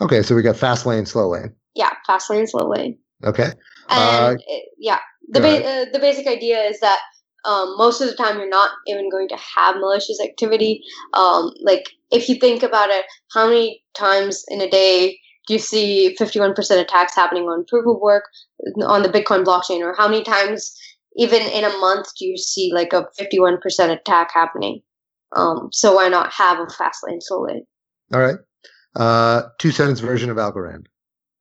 Okay, so we got fast lane, slow lane. Yeah, fast lane, slow lane. Okay. And uh, it, yeah, the ba- uh, the basic idea is that um, most of the time you're not even going to have malicious activity. Um, like if you think about it, how many times in a day do you see 51% attacks happening on proof of work on the Bitcoin blockchain, or how many times even in a month do you see like a 51% attack happening? Um, so why not have a fast lane, lane? All right. Uh, two sentence version of Algorand.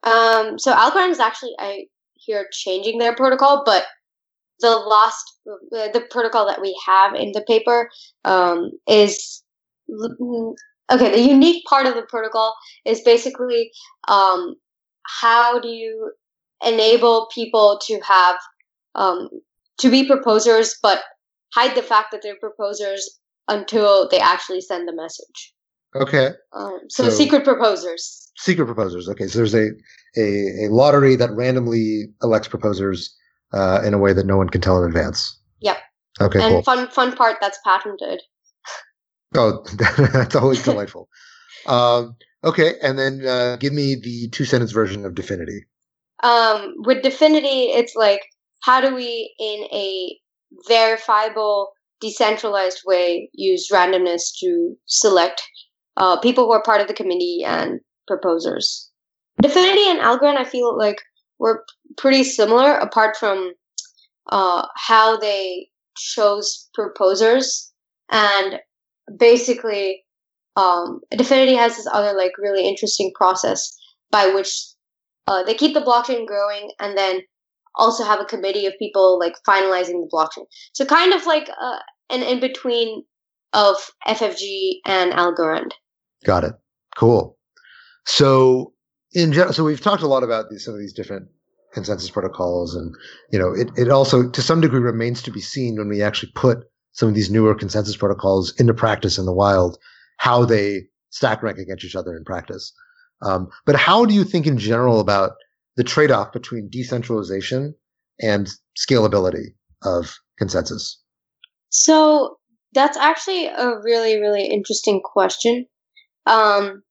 Um, so Algorand is actually I hear changing their protocol, but the last uh, the protocol that we have in the paper um, is okay. The unique part of the protocol is basically um, how do you enable people to have um, to be proposers, but hide the fact that they're proposers until they actually send the message. Okay. Um, so, so, secret proposers. Secret proposers. Okay, so there's a, a a lottery that randomly elects proposers uh, in a way that no one can tell in advance. Yep. Okay. And cool. fun fun part that's patented. Oh, that's always delightful. Um, okay, and then uh, give me the two sentence version of Dfinity. Um, with Dfinity, it's like how do we, in a verifiable, decentralized way, use randomness to select uh, people who are part of the committee and proposers. Dfinity and Algorand, I feel like were pretty similar, apart from uh, how they chose proposers and basically um, Dfinity has this other like really interesting process by which uh, they keep the blockchain growing and then also have a committee of people like finalizing the blockchain. So kind of like uh, an in between of FFG and Algorand. Got it. Cool. So in general, so we've talked a lot about these, some of these different consensus protocols, and you know, it it also to some degree remains to be seen when we actually put some of these newer consensus protocols into practice in the wild, how they stack rank against each other in practice. Um, but how do you think in general about the trade off between decentralization and scalability of consensus? So that's actually a really, really interesting question. Um,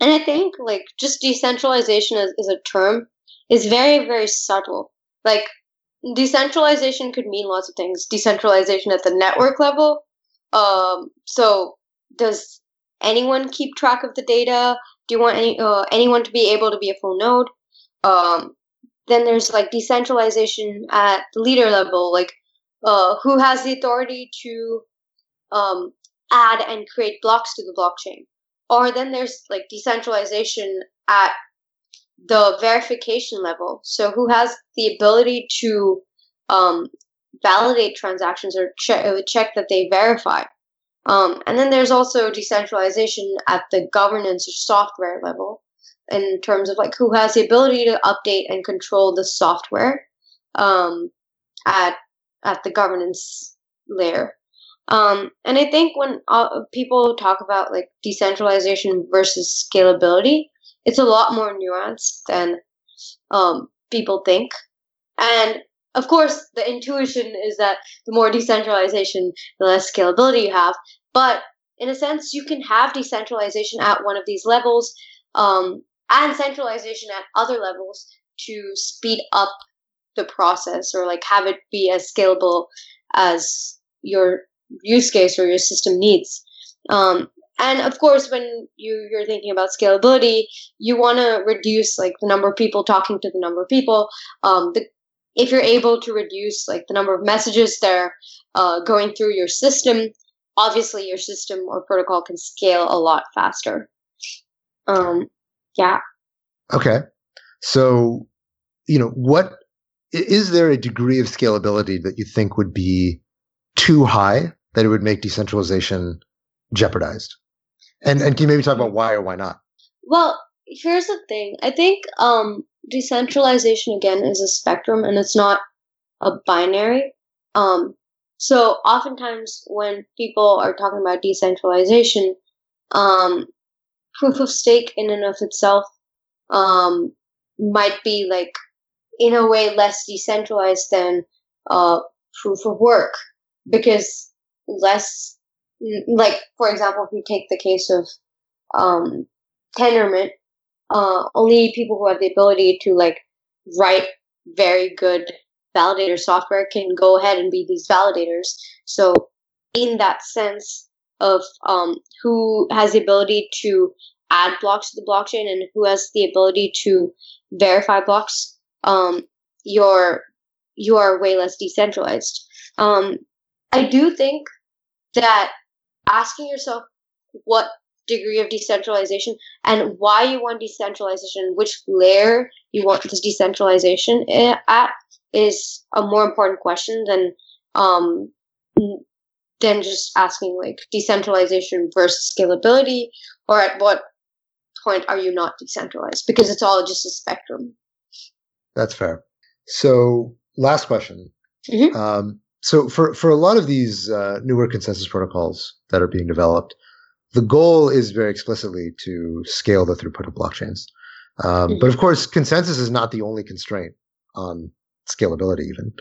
and I think like just decentralization as, as a term is very, very subtle. Like decentralization could mean lots of things. Decentralization at the network level. Um, so does anyone keep track of the data? Do you want any uh, anyone to be able to be a full node? Um, then there's like decentralization at the leader level, like uh, who has the authority to um, add and create blocks to the blockchain. Or then there's like decentralization at the verification level. So who has the ability to um, validate transactions or check, uh, check that they verify. Um, and then there's also decentralization at the governance or software level in terms of like who has the ability to update and control the software um, at at the governance layer. Um, and I think when uh, people talk about like decentralization versus scalability, it's a lot more nuanced than um, people think. And of course, the intuition is that the more decentralization, the less scalability you have. But in a sense, you can have decentralization at one of these levels um, and centralization at other levels to speed up the process or like have it be as scalable as your use case or your system needs. Um, and of course, when you, you're thinking about scalability, you want to reduce like the number of people talking to the number of people. Um, the, if you're able to reduce like the number of messages that are uh, going through your system, obviously your system or protocol can scale a lot faster. Um, yeah. Okay. So, you know, what is there a degree of scalability that you think would be too high that it would make decentralization jeopardized? And and can you maybe talk about why or why not? Well, here's the thing. I think um, decentralization again is a spectrum, and it's not a binary. Um, so oftentimes when people are talking about decentralization, um, proof of stake in and of itself um, might be like in a way less decentralized than uh, proof of work because less like for example, if we take the case of um, Tendermint, uh, only people who have the ability to like write very good validator software can go ahead and be these validators. So, in that sense of um, who has the ability to add blocks to the blockchain and who has the ability to verify blocks, um, you're you are way less decentralized. Um, I do think that asking yourself what degree of decentralization and why you want decentralization, which layer you want this decentralization at, is a more important question than um, than just asking like decentralization versus scalability, or at what point are you not decentralized? Because it's all just a spectrum. That's fair. So, last question. Mm-hmm. Um, so for for a lot of these uh, newer consensus protocols that are being developed, the goal is very explicitly to scale the throughput of blockchains. Um, mm-hmm. But of course, consensus is not the only constraint on scalability. Even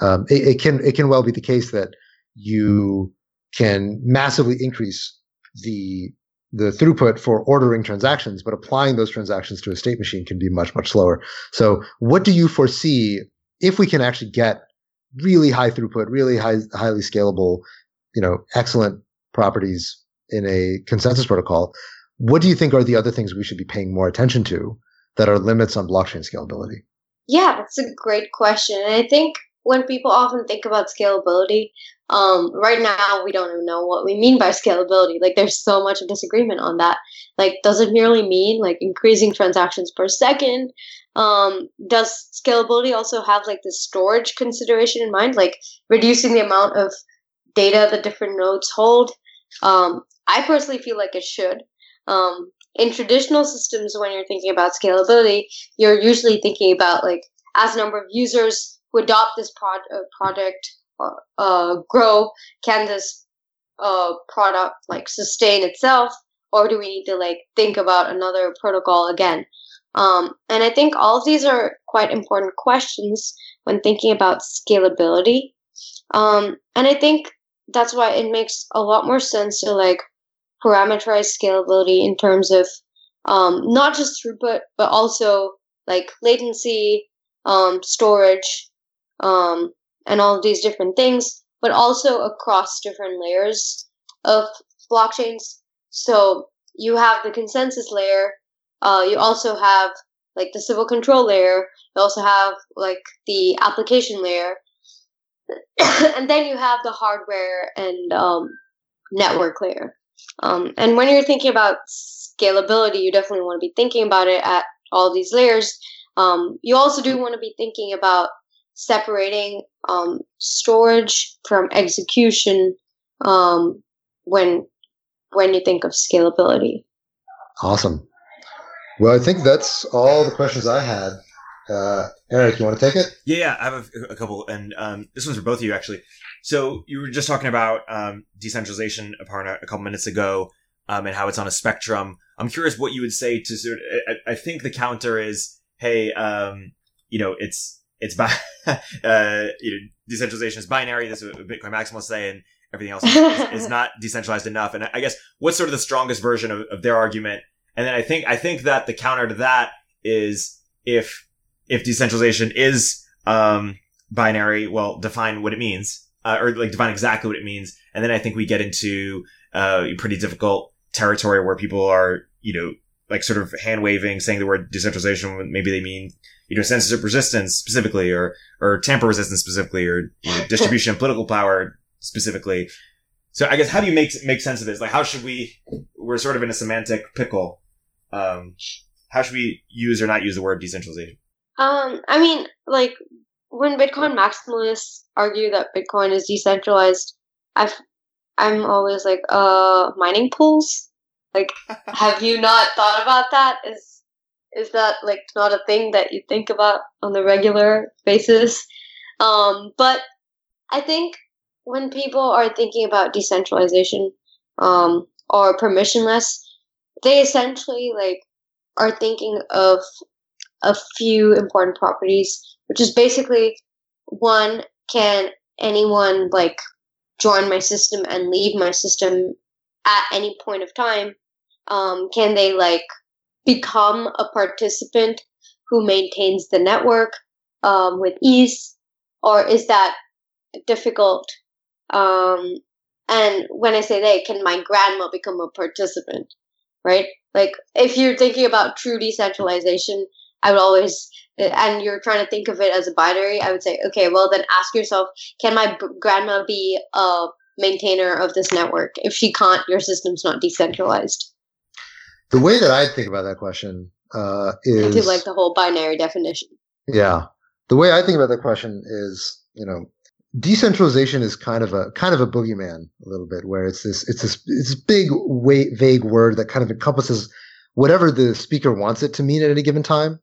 um, it, it, can it can well be the case that you can massively increase the the throughput for ordering transactions, but applying those transactions to a state machine can be much much slower. So, what do you foresee if we can actually get really high throughput, really high, highly scalable, you know, excellent properties in a consensus protocol. What do you think are the other things we should be paying more attention to that are limits on blockchain scalability? Yeah, it's a great question. And I think when people often think about scalability, um, right now we don't even know what we mean by scalability. Like there's so much disagreement on that. Like, does it merely mean like increasing transactions per second? Um, does scalability also have like the storage consideration in mind, like reducing the amount of data that different nodes hold? Um, I personally feel like it should. Um, in traditional systems, when you're thinking about scalability, you're usually thinking about like as number of users who adopt this uh, product uh, grow, can this uh, product like sustain itself, or do we need to like think about another protocol again? Um, and I think all of these are quite important questions when thinking about scalability. Um, and I think that's why it makes a lot more sense to like parameterize scalability in terms of um, not just throughput, but also like latency, um, storage, um, and all of these different things, but also across different layers of blockchains. So you have the consensus layer. Uh, you also have like the Sybil control layer. You also have like the application layer, and then you have the hardware and um, network layer. Um, and when you're thinking about scalability, you definitely want to be thinking about it at all these layers. Um, you also do want to be thinking about separating um, storage from execution um, when when you think of scalability. Awesome. Well, I think that's all the questions I had. Uh, Erik, you want to take it? Yeah, yeah I have a, a couple, and um, this one's for both of you actually. So you were just talking about um, decentralization, Aparna, a couple minutes ago, um, and how it's on a spectrum. I'm curious what you would say to sort. Of, I, I think the counter is, hey, um, you know, it's it's by uh, you know, decentralization is binary. This is what Bitcoin maximalists say, and everything else is, is, not decentralized enough. And I guess what's sort of the strongest version of, of their argument? And then I think I think that the counter to that is if if decentralization is um, binary, well, define what it means, uh, or like define exactly what it means. And then I think we get into uh, pretty difficult territory where people are, you know, like sort of hand waving, saying the word decentralization. Maybe they mean you know, censorship resistance specifically, or or tamper resistance specifically, or you know, distribution of political power specifically. So I guess how do you make make sense of this? Like, how should we? We're sort of in a semantic pickle. Um, how should we use or not use the word decentralization? Um, I mean, like when Bitcoin maximalists argue that Bitcoin is decentralized, I've I'm always like, uh, mining pools. Like, have you not thought about that? Is is that like not a thing that you think about on the regular basis? Um, but I think when people are thinking about decentralization um, or permissionless, they essentially like are thinking of a few important properties, which is basically one, can anyone like join my system and leave my system at any point of time? Um, can they like become a participant who maintains the network um, with ease, or is that difficult? Um, and when I say they, can my grandma become a participant? Right? Like, if you're thinking about true decentralization, I would always, and you're trying to think of it as a binary, I would say, okay, well, then ask yourself, can my grandma be a maintainer of this network? If she can't, your system's not decentralized. The way that I think about that question uh, is like the whole binary definition. Yeah, the way I think about that question is, you know, decentralization is kind of a kind of a boogeyman a little bit, where it's this it's this it's this big, vague word that kind of encompasses whatever the speaker wants it to mean at any given time.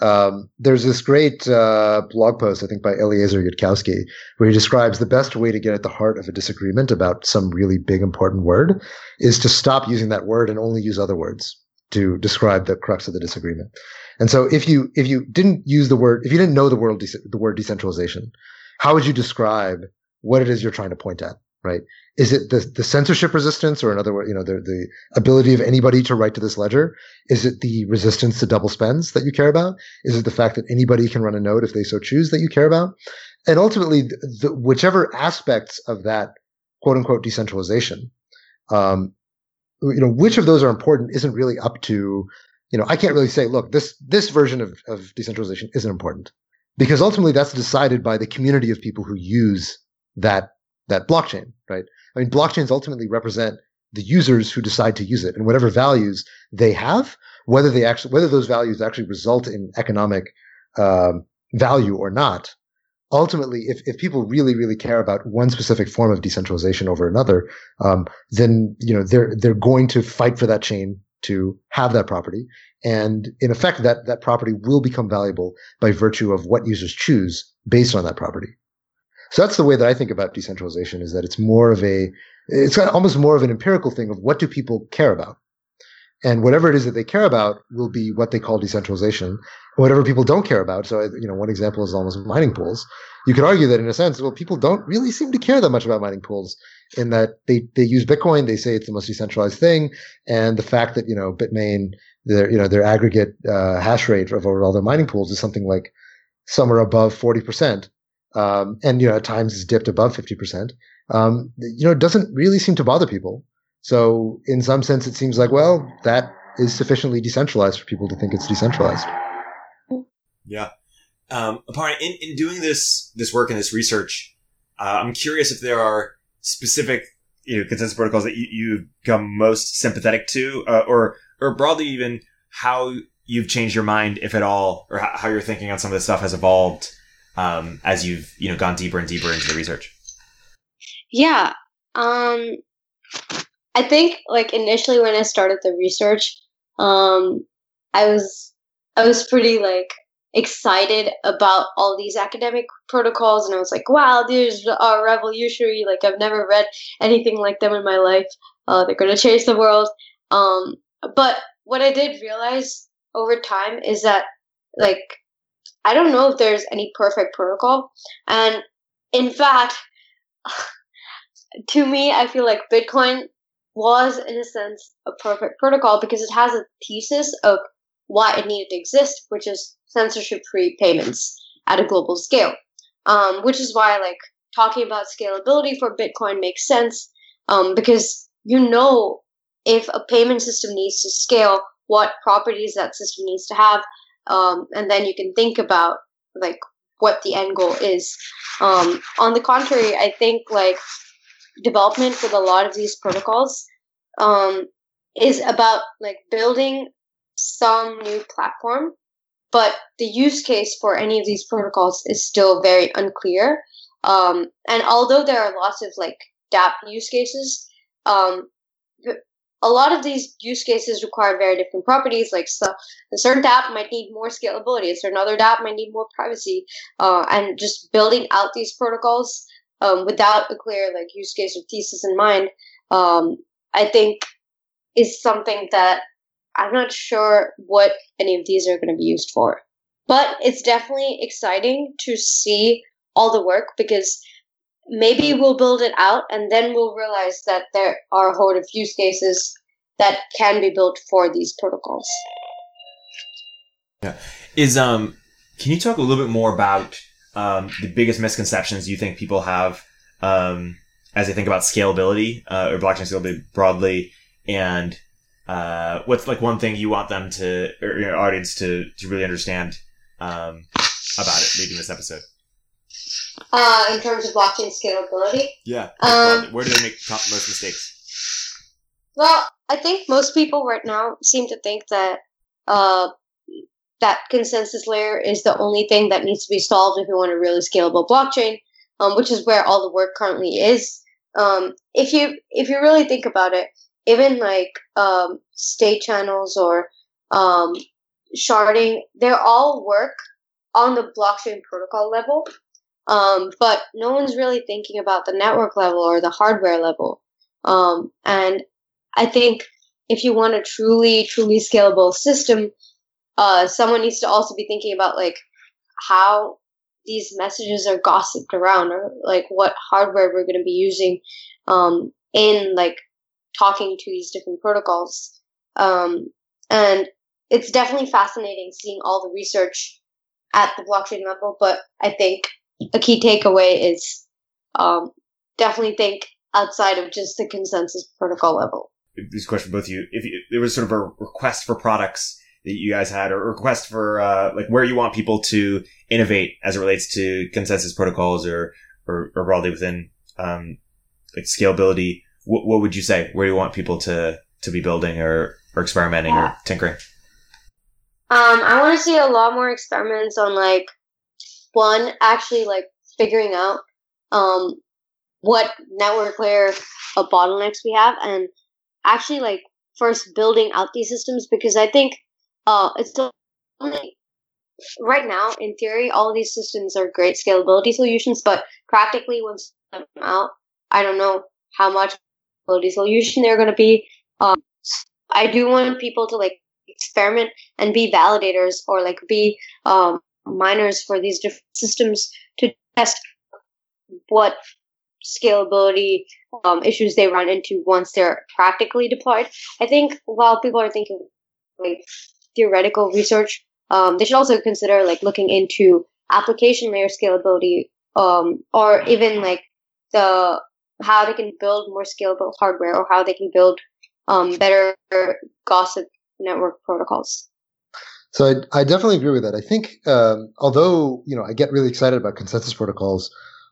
Um, there's this great uh, blog post, I think, by Eliezer Yudkowsky, where he describes the best way to get at the heart of a disagreement about some really big, important word is to stop using that word and only use other words to describe the crux of the disagreement. And so, if you if you didn't use the word, if you didn't know the word the word decentralization, how would you describe what it is you're trying to point at? Right? Is it the, the censorship resistance or another you know, the, the ability of anybody to write to this ledger? Is it the resistance to double spends that you care about? Is it the fact that anybody can run a node if they so choose that you care about? And ultimately, the, whichever aspects of that quote unquote decentralization, um, you know, which of those are important isn't really up to, you know, I can't really say, look, this this version of, of decentralization isn't important because ultimately that's decided by the community of people who use that that blockchain, right? I mean, blockchains ultimately represent the users who decide to use it and whatever values they have, whether they actually whether those values actually result in economic um, value or not. Ultimately, if, if people really, really care about one specific form of decentralization over another, um, then you know they're they're going to fight for that chain to have that property. And in effect, that, that property will become valuable by virtue of what users choose based on that property. So that's the way that I think about decentralization is that it's more of a, it's almost more of an empirical thing of what do people care about? And whatever it is that they care about will be what they call decentralization. Whatever people don't care about. So, you know, one example is almost mining pools. You could argue that in a sense, well, people don't really seem to care that much about mining pools in that they, they use Bitcoin. They say it's the most decentralized thing. And the fact that, you know, Bitmain, their, you know, their aggregate, uh, hash rate of all their mining pools is something like somewhere above 40%. Um, and, you know, at times it's dipped above 50%. Um, you know, it doesn't really seem to bother people. So in some sense, it seems like, well, that is sufficiently decentralized for people to think it's decentralized. Yeah. Um, in, in doing this, this work and this research, uh, I'm curious if there are specific, you know, consensus protocols that you, you've become most sympathetic to, uh, or, or broadly even how you've changed your mind, if at all, or how, how you're thinking on some of this stuff has evolved, um, as you've, you know, gone deeper and deeper into the research. Yeah. Um, I think like initially when I started the research, um, I was I was pretty like excited about all these academic protocols, and I was like, wow, these are revolutionary. Like I've never read anything like them in my life. Uh, they're gonna change the world. Um, but what I did realize over time is that like I don't know if there's any perfect protocol, and in fact. to me, I feel like Bitcoin was, in a sense, a perfect protocol because it has a thesis of why it needed to exist, which is censorship free payments at a global scale. Um, which is why, like, talking about scalability for Bitcoin makes sense um, because you know if a payment system needs to scale, what properties that system needs to have, um, and then you can think about like what the end goal is. Um, on the contrary, I think like development with a lot of these protocols um, is about like building some new platform, but the use case for any of these protocols is still very unclear. Um, and although there are lots of like DApp use cases, um, a lot of these use cases require very different properties. Like so, a certain app might need more scalability, a certain other app might need more privacy, uh, and just building out these protocols um, without a clear like use case or thesis in mind, um, I think is something that I'm not sure what any of these are going to be used for. But it's definitely exciting to see all the work because maybe we'll build it out and then we'll realize that there are a whole of use cases that can be built for these protocols. Yeah. Is um can you talk a little bit more about um, the biggest misconceptions you think people have um, as they think about scalability uh, or blockchain scalability broadly, and uh, what's like one thing you want them to or your audience to to really understand um, about it leading this episode? Uh, in terms of blockchain scalability, yeah, um, where do they make most mistakes? Well, I think most people right now seem to think that uh, that consensus layer is the only thing that needs to be solved if you want a really scalable blockchain, um, which is where all the work currently is. Um, if you if you really think about it, even like um, state channels or um, sharding, they're all work on the blockchain protocol level, um, but no one's really thinking about the network level or the hardware level. Um, and I think if you want a truly truly scalable system, uh, someone needs to also be thinking about like how these messages are gossiped around or like what hardware we're going to be using um, in like talking to these different protocols um, and it's definitely fascinating seeing all the research at the blockchain level but i think a key takeaway is um, definitely think outside of just the consensus protocol level this question both of you if you, there was sort of a request for products that you guys had, or request for uh, like where you want people to innovate as it relates to consensus protocols, or or, or broadly within um, like scalability. What, what would you say? Where do you want people to to be building or or experimenting or tinkering? Um, I want to see a lot more experiments on like one actually like figuring out um what network layer of bottlenecks we have and actually like first building out these systems because I think uh it's only right now in theory all these systems are great scalability solutions but practically once them out I don't know how much scalability solution they're going to be. Um I do want people to like experiment and be validators or like be um, miners for these different systems to test what scalability um, issues they run into once they're practically deployed. I think while people are thinking like theoretical research, um, they should also consider like looking into application layer scalability um, or even like the how they can build more scalable hardware or how they can build um, better gossip network protocols. So I, I definitely agree with that. I think um, although you know I get really excited about consensus protocols,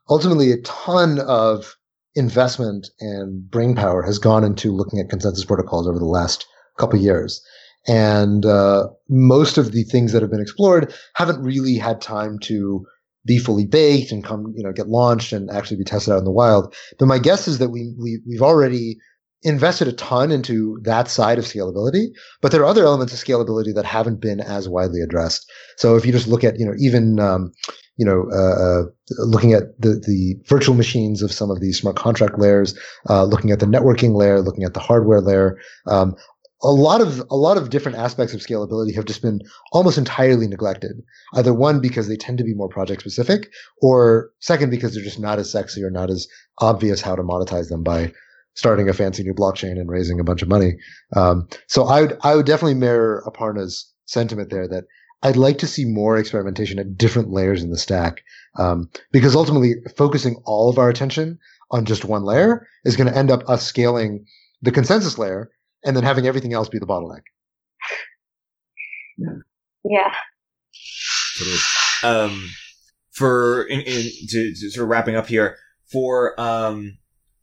ultimately a ton of investment and brain power has gone into looking at consensus protocols over the last couple years. And uh, most of the things that have been explored haven't really had time to be fully baked and come, you know, get launched and actually be tested out in the wild. But my guess is that we, we we've already invested a ton into that side of scalability, but there are other elements of scalability that haven't been as widely addressed. So if you just look at, you know, even, um, you know, uh, uh, looking at the, the virtual machines of some of these smart contract layers, uh, looking at the networking layer, looking at the hardware layer, um, a lot of a lot of different aspects of scalability have just been almost entirely neglected. Either one because they tend to be more project specific, or second because they're just not as sexy or not as obvious how to monetize them by starting a fancy new blockchain and raising a bunch of money. Um, so I would I would definitely mirror Aparna's sentiment there that I'd like to see more experimentation at different layers in the stack um, because ultimately focusing all of our attention on just one layer is going to end up us scaling the consensus layer and then having everything else be the bottleneck. Yeah. Um, for in, in to, to, sort of wrapping up here for um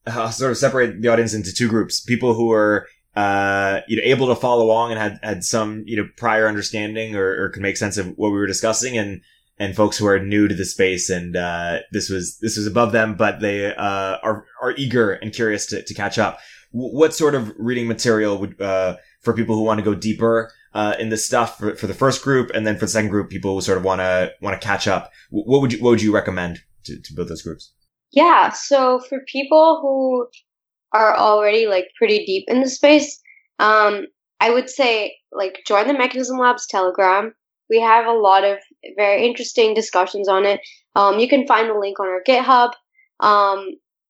I'll sort of separate the audience into two groups: people who are uh, you know, able to follow along and had had some you know prior understanding or, or could make sense of what we were discussing, and and folks who are new to the space and uh, this was this was above them, but they uh, are are eager and curious to, to catch up. W- what sort of reading material would uh, for people who want to go deeper uh, in this stuff for, for the first group, and then for the second group, people who sort of want to want to catch up? What would you what would you recommend to, to build those groups? Yeah, so for people who are already like pretty deep in the space, um, I would say like join the Mechanism Labs Telegram. We have a lot of very interesting discussions on it. Um, you can find the link on our GitHub, um,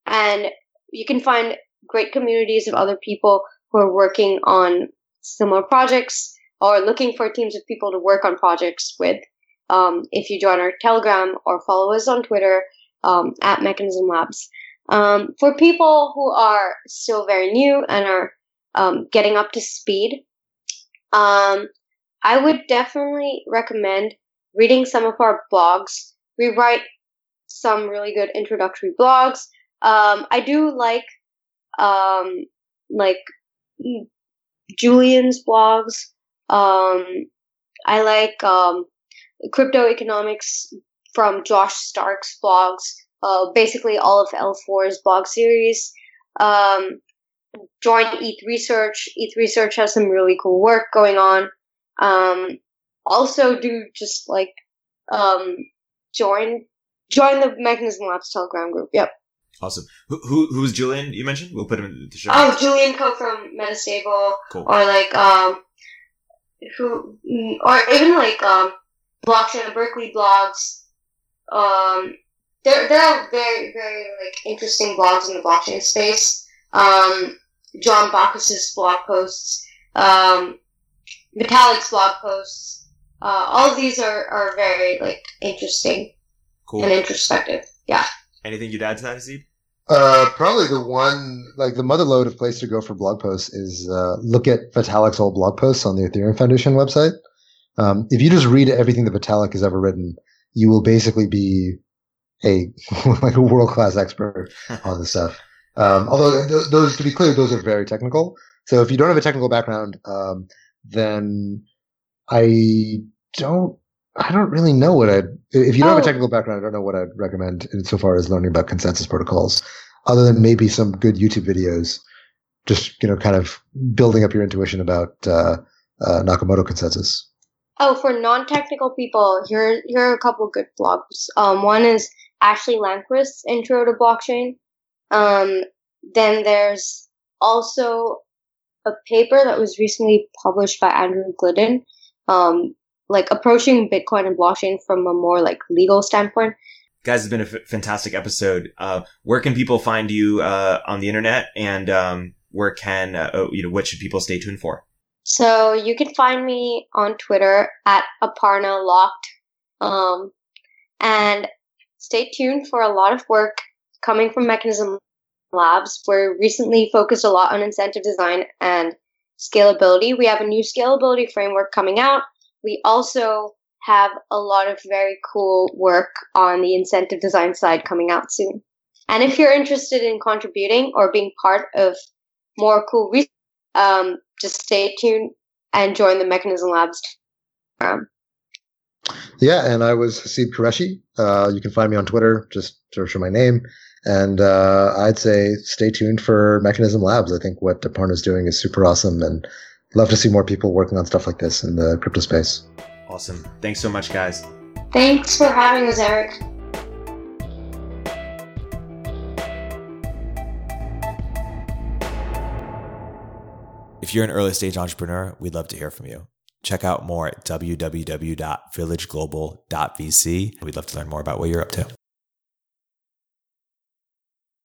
and you can find great communities of other people who are working on similar projects or looking for teams of people to work on projects with. Um, if you join our Telegram or follow us on Twitter, um, at Mechanism Labs. Um, for people who are still very new and are um, getting up to speed, um, I would definitely recommend reading some of our blogs. We write some really good introductory blogs. Um, I do like um, like Julian's blogs. I like crypto economics from Josh Stark's blogs, uh, basically all of L4's blog series. Um, join ETH Research. ETH Research has some really cool work going on. Um, also do just like, um, join, join the Mechanism Labs Telegram group. Yep. Awesome. Who, who who's Julian? You mentioned we'll put him in the show. Oh, Julian Koh from Metastable. Cool. Or like um, who or even like um, blockchain Berkeley blogs. Um, there, there are very, very like interesting blogs in the blockchain space. Um, John Bacchus's blog posts, um, Vitalik's blog posts. Uh, all of these are, are very like interesting cool. and introspective. Yeah. Anything you'd add to that, Haseeb? Uh, probably the one, like the mother lode of place to go for blog posts is uh, look at Vitalik's old blog posts on the Ethereum Foundation website. Um, if you just read everything that Vitalik has ever written, you will basically be a like a world class expert on this stuff. Um, although th- those, to be clear, those are very technical. So if you don't have a technical background, um, then I don't, I don't really know what I'd, if you don't oh. have a oh. technical background, I don't know what I'd recommend insofar as learning about consensus protocols, other than maybe some good YouTube videos, just, you know, kind of building up your intuition about, uh, uh, Nakamoto consensus. Oh, for non-technical people, here here are a couple good blogs. Um, one is Ashley Lannquist's Intro to Blockchain. Um, then there's also a paper that was recently published by Andrew Glidden, um, like approaching Bitcoin and blockchain from a more like legal standpoint. Guys, it's been a f- fantastic episode. Uh, where can people find you uh, on the internet, and um, where can uh, oh, you know what should people stay tuned for? So you can find me on Twitter at Aparna Locked, um, and stay tuned for a lot of work coming from Mechanism Labs. We're recently focused a lot on incentive design and scalability. We have a new scalability framework coming out. We also have a lot of very cool work on the incentive design side coming out soon. And if you're interested in contributing or being part of more cool research, um, just stay tuned and join the Mechanism Labs. Um, yeah, and I was Haseeb Qureshi. Uh, you can find me on Twitter. Just search for my name. And uh, I'd say stay tuned for Mechanism Labs. I think what Aparna is doing is super awesome and love to see more people working on stuff like this in the crypto space. Awesome. Thanks so much, guys. Thanks for having us, Erik. If you're an early stage entrepreneur, we'd love to hear from you. Check out more at www.villageglobal.vc. We'd love to learn more about what you're up to.